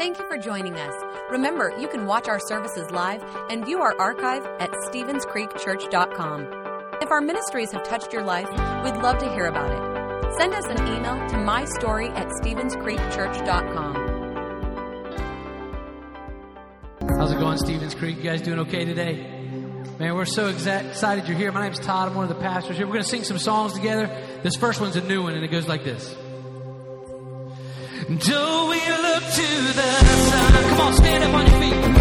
Thank you for joining us. Remember, you can watch our services live and view our archive at StevensCreekChurch.com. If our ministries have touched your life, we'd love to hear about it. Send us an email to mystory at StevensCreekChurch.com. How's it going, Stevens Creek? You guys doing okay today? Man, we're so excited you're here. My name's Todd. I'm one of the pastors here. We're going to sing some songs together. This first one's a new one, and it goes like this. Do we look to the sun? Come on, stand up on your feet.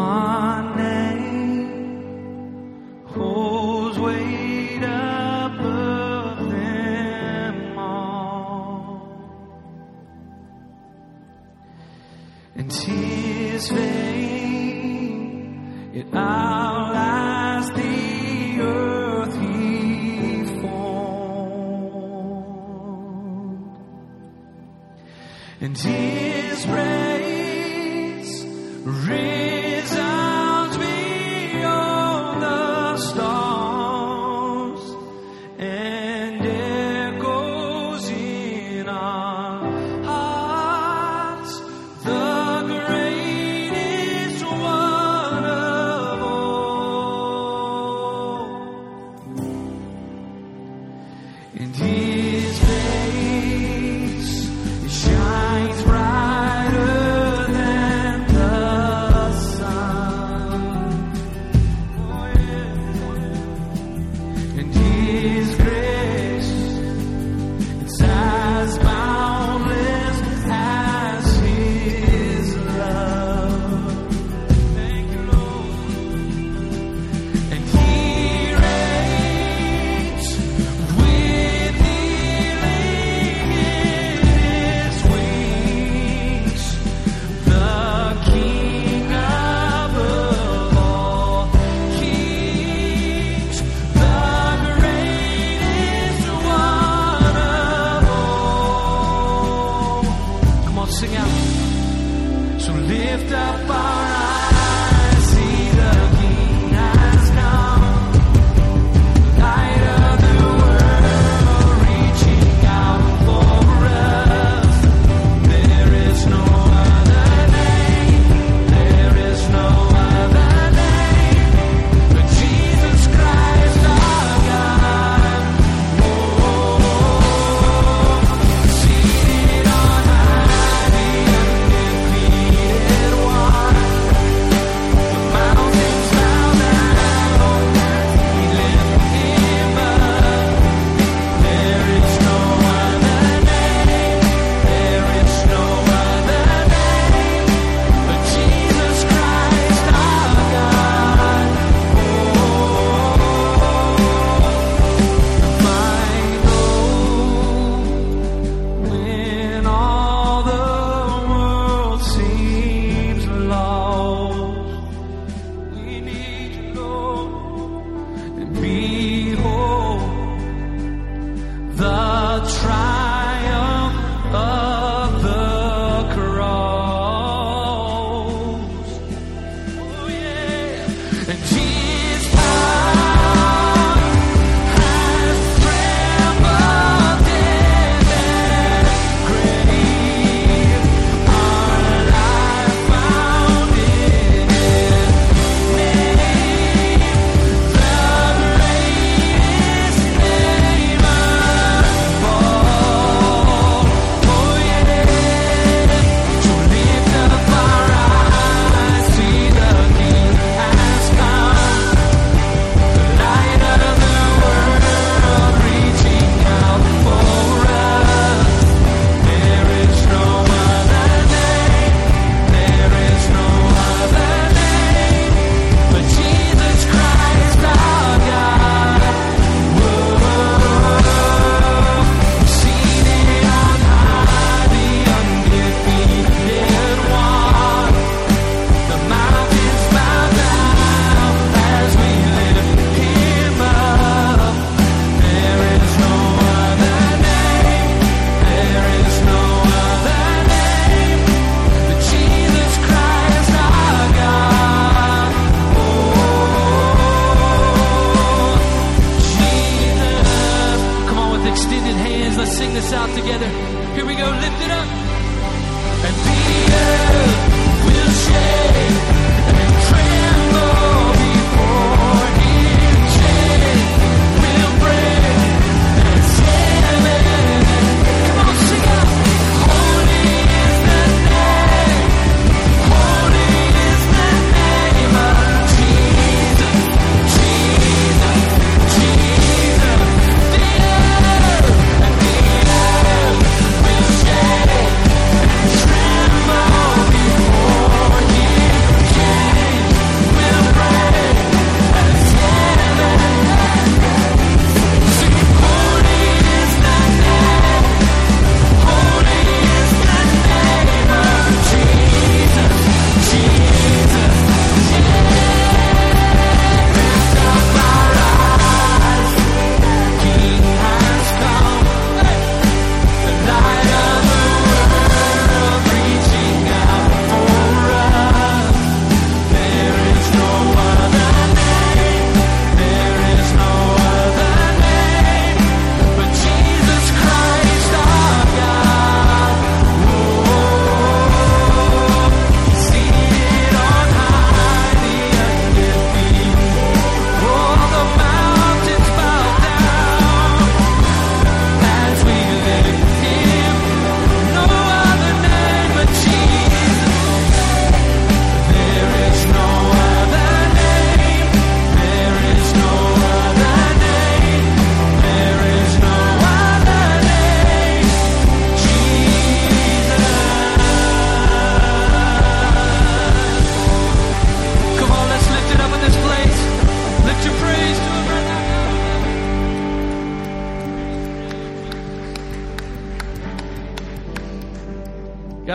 one. Sing out. So lift up our eyes,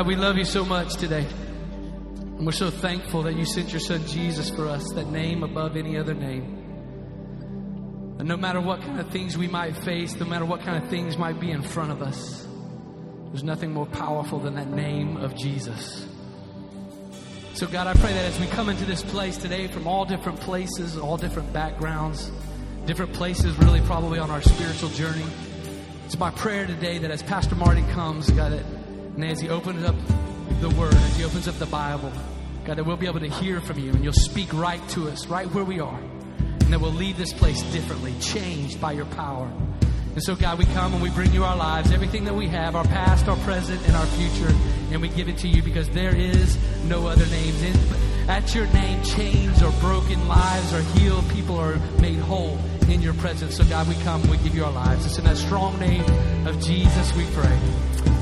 God, we love you so much today. And we're so thankful that you sent your son Jesus for us, that name above any other name. And no matter what kind of things we might face, no matter what kind of things might be in front of us, there's nothing more powerful than that name of Jesus. So, God, I pray that as we come into this place today from all different places, all different backgrounds, different places, really probably on our spiritual journey, it's my prayer today that as Pastor Martin comes, God, that, and as he opens up the Word, as he opens up the Bible, God, that we'll be able to hear from you and you'll speak right to us, right where we are, and that we'll leave this place differently, changed by your power. And so, God, we come and we bring you our lives, everything that we have, our past, our present, and our future, and we give it to you because there is no other names. In, at your name, chains are broken, lives are healed, people are made whole in your presence. So, God, we come we give you our lives. It's in that strong name of Jesus we pray.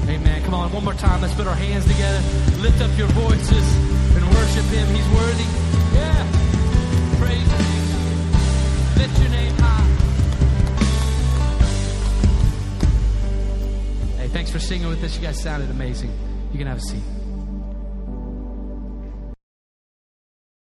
Amen. Come on, one more time. Let's put our hands together. Lift up your voices and worship Him. He's worthy. Yeah. Praise Him. Lift your name high. Hey, thanks for singing with us. You guys sounded amazing. You can have a seat.